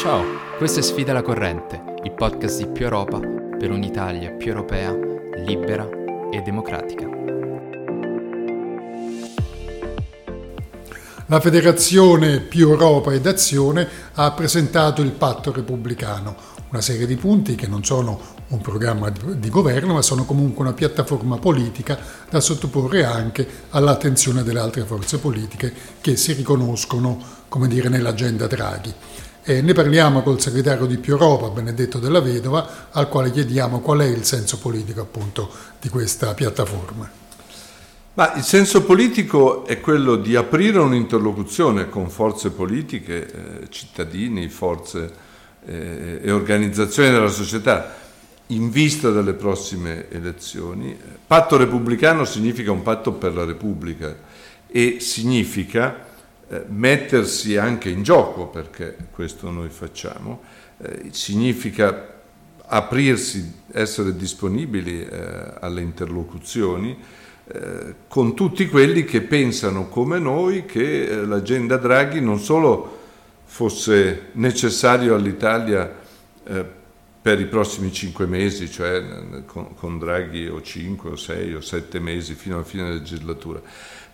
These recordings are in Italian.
Ciao, questo è Sfida la Corrente, il podcast di Più Europa per un'Italia più europea, libera e democratica. La Federazione Più Europa ed Azione ha presentato il patto repubblicano, una serie di punti che non sono un programma di governo, ma sono comunque una piattaforma politica da sottoporre anche all'attenzione delle altre forze politiche che si riconoscono, come dire, nell'agenda Draghi. E ne parliamo col segretario di Più Europa, Benedetto Della Vedova, al quale chiediamo qual è il senso politico appunto di questa piattaforma. Ma il senso politico è quello di aprire un'interlocuzione con forze politiche, eh, cittadini, forze eh, e organizzazioni della società in vista delle prossime elezioni. Patto repubblicano significa un patto per la Repubblica e significa eh, mettersi anche in gioco, perché questo noi facciamo, eh, significa aprirsi, essere disponibili eh, alle interlocuzioni eh, con tutti quelli che pensano come noi che eh, l'agenda Draghi non solo fosse necessario all'Italia per i prossimi cinque mesi, cioè con, Draghi o cinque o sei o sette mesi fino alla fine della legislatura,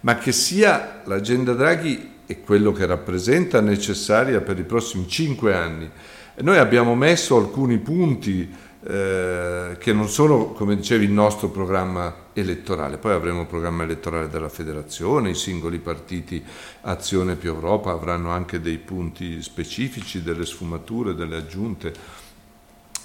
ma che sia l'agenda Draghi e quello che rappresenta necessaria per i prossimi cinque anni. Noi abbiamo messo alcuni punti eh, che non sono, come dicevi, il nostro programma elettorale, poi avremo il programma elettorale della federazione, i singoli partiti Azione più Europa avranno anche dei punti specifici, delle sfumature, delle aggiunte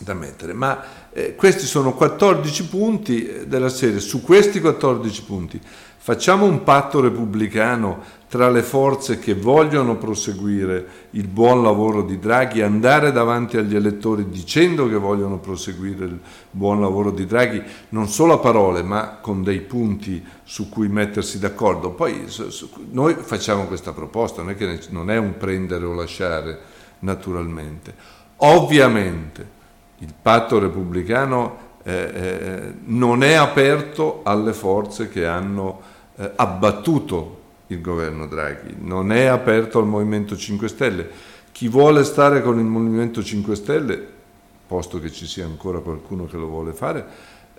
da mettere, ma eh, questi sono 14 punti eh, della serie. Su questi 14 punti facciamo un patto repubblicano tra le forze che vogliono proseguire il buon lavoro di Draghi, andare davanti agli elettori dicendo che vogliono proseguire il buon lavoro di Draghi, non solo a parole, ma con dei punti su cui mettersi d'accordo. Poi noi facciamo questa proposta, non è, che non è un prendere o lasciare, naturalmente. Ovviamente il patto repubblicano eh, eh, non è aperto alle forze che hanno eh, abbattuto il governo Draghi, non è aperto al Movimento 5 Stelle. Chi vuole stare con il Movimento 5 Stelle, posto che ci sia ancora qualcuno che lo vuole fare,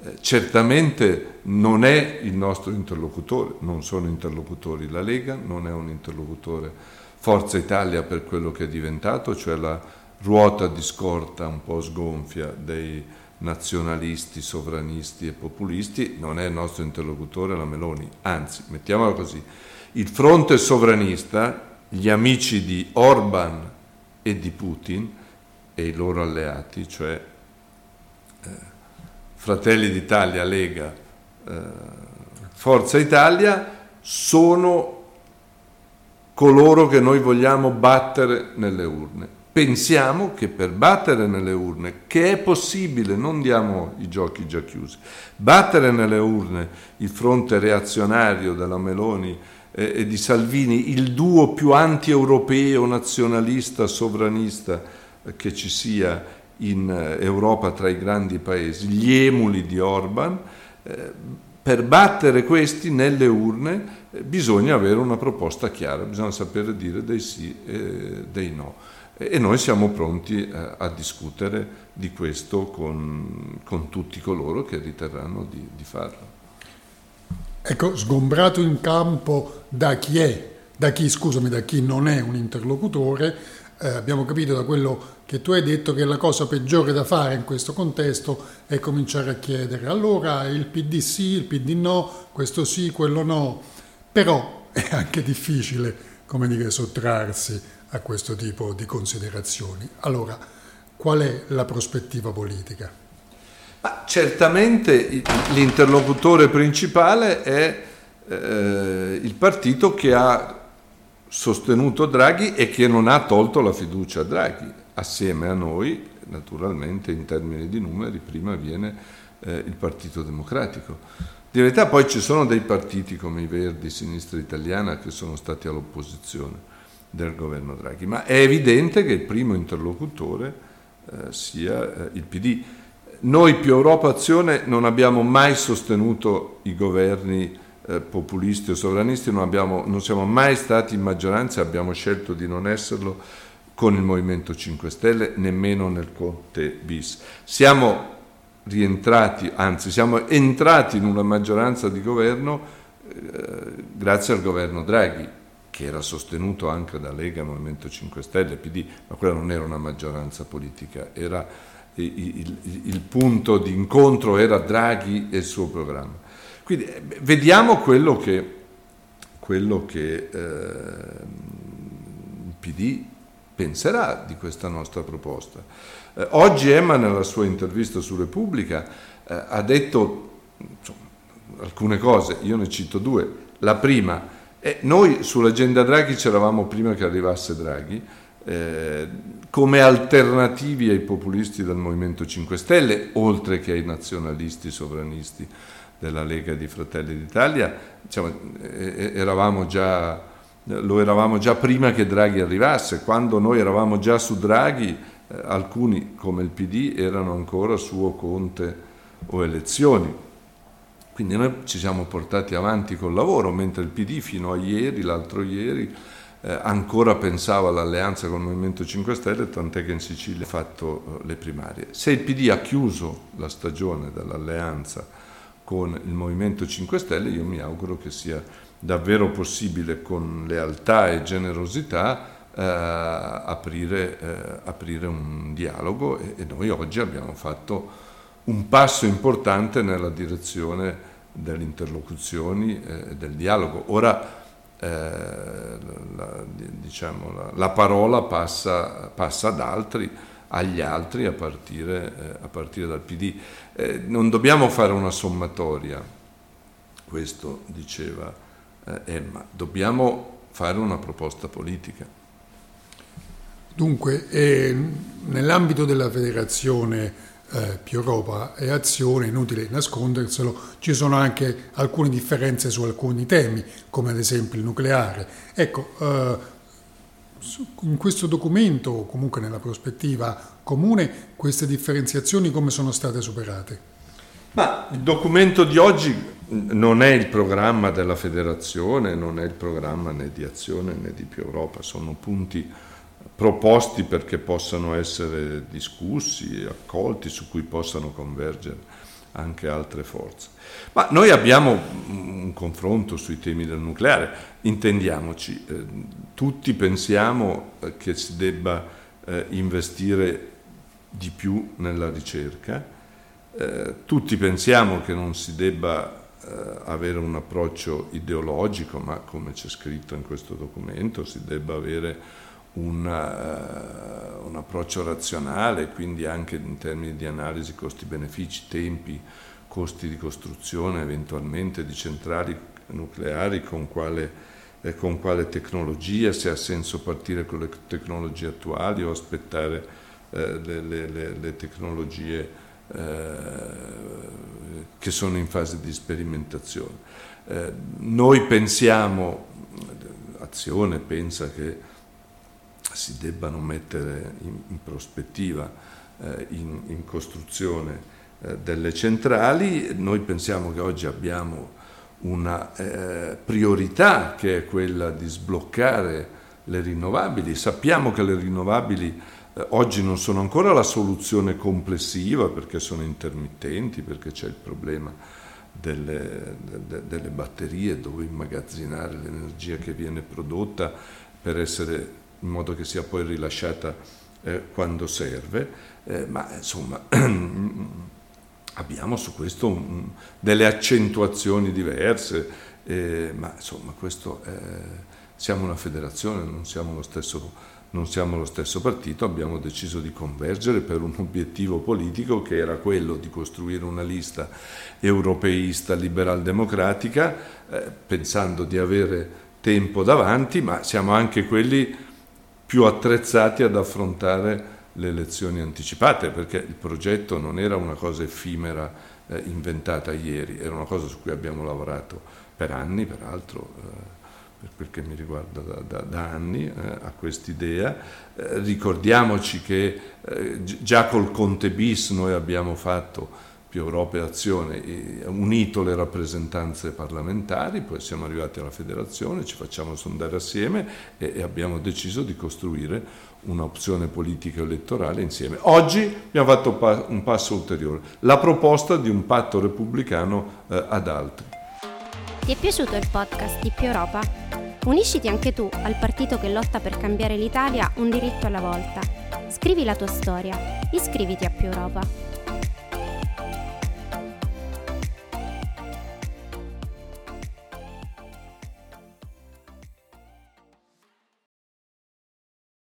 eh, certamente non è il nostro interlocutore, non sono interlocutori la Lega, non è un interlocutore Forza Italia per quello che è diventato, cioè la ruota di scorta un po' sgonfia dei nazionalisti, sovranisti e populisti, non è il nostro interlocutore la Meloni, anzi, mettiamola così, il fronte sovranista, gli amici di Orban e di Putin e i loro alleati, cioè eh, Fratelli d'Italia, Lega, eh, Forza Italia, sono coloro che noi vogliamo battere nelle urne pensiamo che per battere nelle urne, che è possibile, non diamo i giochi già chiusi, battere nelle urne il fronte reazionario della Meloni eh, e di Salvini, il duo più anti-europeo, nazionalista, sovranista che ci sia in eh, Europa tra i grandi paesi, gli emuli di Orban, eh, per battere questi nelle urne eh, bisogna avere una proposta chiara, bisogna sapere dire dei sì e dei no e noi siamo pronti a, a discutere di questo con, con, tutti coloro che riterranno di, di, farlo. Ecco, sgombrato in campo da chi è, da chi, scusami, da chi non è un interlocutore, eh, abbiamo capito da quello che tu hai detto che la cosa peggiore da fare in questo contesto è cominciare a chiedere allora il PD sì, il PD no, questo sì, quello no, però è anche difficile, come dire, sottrarsi a questo tipo di considerazioni. Allora, qual è la prospettiva politica? Ma certamente l'interlocutore principale è eh, il partito che ha sostenuto Draghi e che non ha tolto la fiducia a Draghi. Assieme a noi, naturalmente in termini di numeri, prima viene eh, il Partito Democratico. Di verità poi ci sono dei partiti come i Verdi, Sinistra Italiana, che sono stati all'opposizione del governo Draghi, ma è evidente che il primo interlocutore eh, sia eh, il PD. Noi più Europa Azione non abbiamo mai sostenuto i governi eh, populisti o sovranisti, non, abbiamo, non siamo mai stati in maggioranza, abbiamo scelto di non esserlo con il Movimento 5 Stelle, nemmeno nel Conte bis. Siamo rientrati, anzi siamo entrati in una maggioranza di governo eh, grazie al governo Draghi, che era sostenuto anche da Lega, Movimento 5 Stelle, PD, ma quella non era una maggioranza politica, era il, il, il punto di incontro era Draghi e il suo programma. Quindi eh, vediamo quello che, quello che eh, PD penserà di questa nostra proposta. Eh, oggi Emma nella sua intervista su Repubblica eh, ha detto insomma, alcune cose, io ne cito due. La prima, eh, noi sull'agenda Draghi c'eravamo prima che arrivasse Draghi, eh, come alternativi ai populisti del Movimento 5 Stelle, oltre che ai nazionalisti sovranisti della Lega di Fratelli d'Italia, diciamo, eh, eravamo già, lo eravamo già prima che Draghi arrivasse, quando noi eravamo già su Draghi, eh, alcuni come il PD erano ancora su Conte o elezioni. Quindi noi ci siamo portati avanti col lavoro, mentre il PD fino a ieri, l'altro ieri, eh, ancora pensava all'alleanza con il Movimento 5 Stelle, tant'è che in Sicilia ha fatto eh, le primarie. Se il PD ha chiuso la stagione dell'alleanza con il Movimento 5 Stelle, io mi auguro che sia davvero possibile con lealtà e generosità eh, aprire, eh, aprire, un dialogo e, e noi oggi abbiamo fatto un passo importante nella direzione delle interlocuzioni e eh, del dialogo. Ora eh, la, diciamo, la, la, parola passa, passa, ad altri, agli altri a partire, eh, a partire dal PD. Eh, non dobbiamo fare una sommatoria, questo diceva eh, Emma, dobbiamo fare una proposta politica. Dunque, eh, nell'ambito della federazione eh, più Europa e azione, inutile nasconderselo, ci sono anche alcune differenze su alcuni temi, come ad esempio il nucleare. Ecco, eh, in questo documento, o comunque nella prospettiva comune, queste differenziazioni come sono state superate? Ma il documento di oggi non è il programma della federazione, non è il programma né di azione né di più Europa, sono punti proposti perché possano essere discussi, accolti, su cui possano convergere anche altre forze. Ma noi abbiamo un confronto sui temi del nucleare, intendiamoci, eh, tutti pensiamo eh, che si debba eh, investire di più nella ricerca, eh, tutti pensiamo che non si debba avere un approccio ideologico, ma come c'è scritto in questo documento, si debba avere un, uh, un, approccio razionale, quindi anche in termini di analisi costi-benefici, tempi, costi di costruzione eventualmente di centrali nucleari, con quale, eh, con quale tecnologia, se ha senso partire con le tecnologie attuali o aspettare eh, le, le, le, tecnologie eh, che sono in fase di sperimentazione. Eh, noi pensiamo, Azione pensa che si debbano mettere in, in prospettiva, eh, in, in, costruzione eh, delle centrali. Noi pensiamo che oggi abbiamo una eh, priorità che è quella di sbloccare le rinnovabili. Sappiamo che le rinnovabili eh, oggi non sono ancora la soluzione complessiva perché sono intermittenti, perché c'è il problema delle, de, delle batterie dove immagazzinare l'energia che viene prodotta per essere in modo che sia poi rilasciata eh, quando serve, eh, ma insomma abbiamo su questo un, delle accentuazioni diverse, eh, ma insomma questo, siamo una federazione, non siamo, lo stesso, non siamo lo stesso partito, abbiamo deciso di convergere per un obiettivo politico che era quello di costruire una lista europeista liberal-democratica, eh, pensando di avere tempo davanti, ma siamo anche quelli più attrezzati ad affrontare le elezioni anticipate, perché il progetto non era una cosa effimera eh, inventata ieri, era una cosa su cui abbiamo lavorato per anni, peraltro, eh, per quel che mi riguarda da, da, da anni, eh, a quest'idea. Eh, ricordiamoci che eh, già col Conte bis noi abbiamo fatto più Europa e Azione, unito le rappresentanze parlamentari, poi siamo arrivati alla federazione, ci facciamo sondare assieme e, e abbiamo deciso di costruire un'opzione politica elettorale insieme. Oggi abbiamo fatto pa- un passo ulteriore, la proposta di un patto repubblicano eh, ad altri. Ti è piaciuto il podcast di Più Europa? Unisciti anche tu al partito che lotta per cambiare l'Italia un diritto alla volta. Scrivi la tua storia, iscriviti a Più Europa.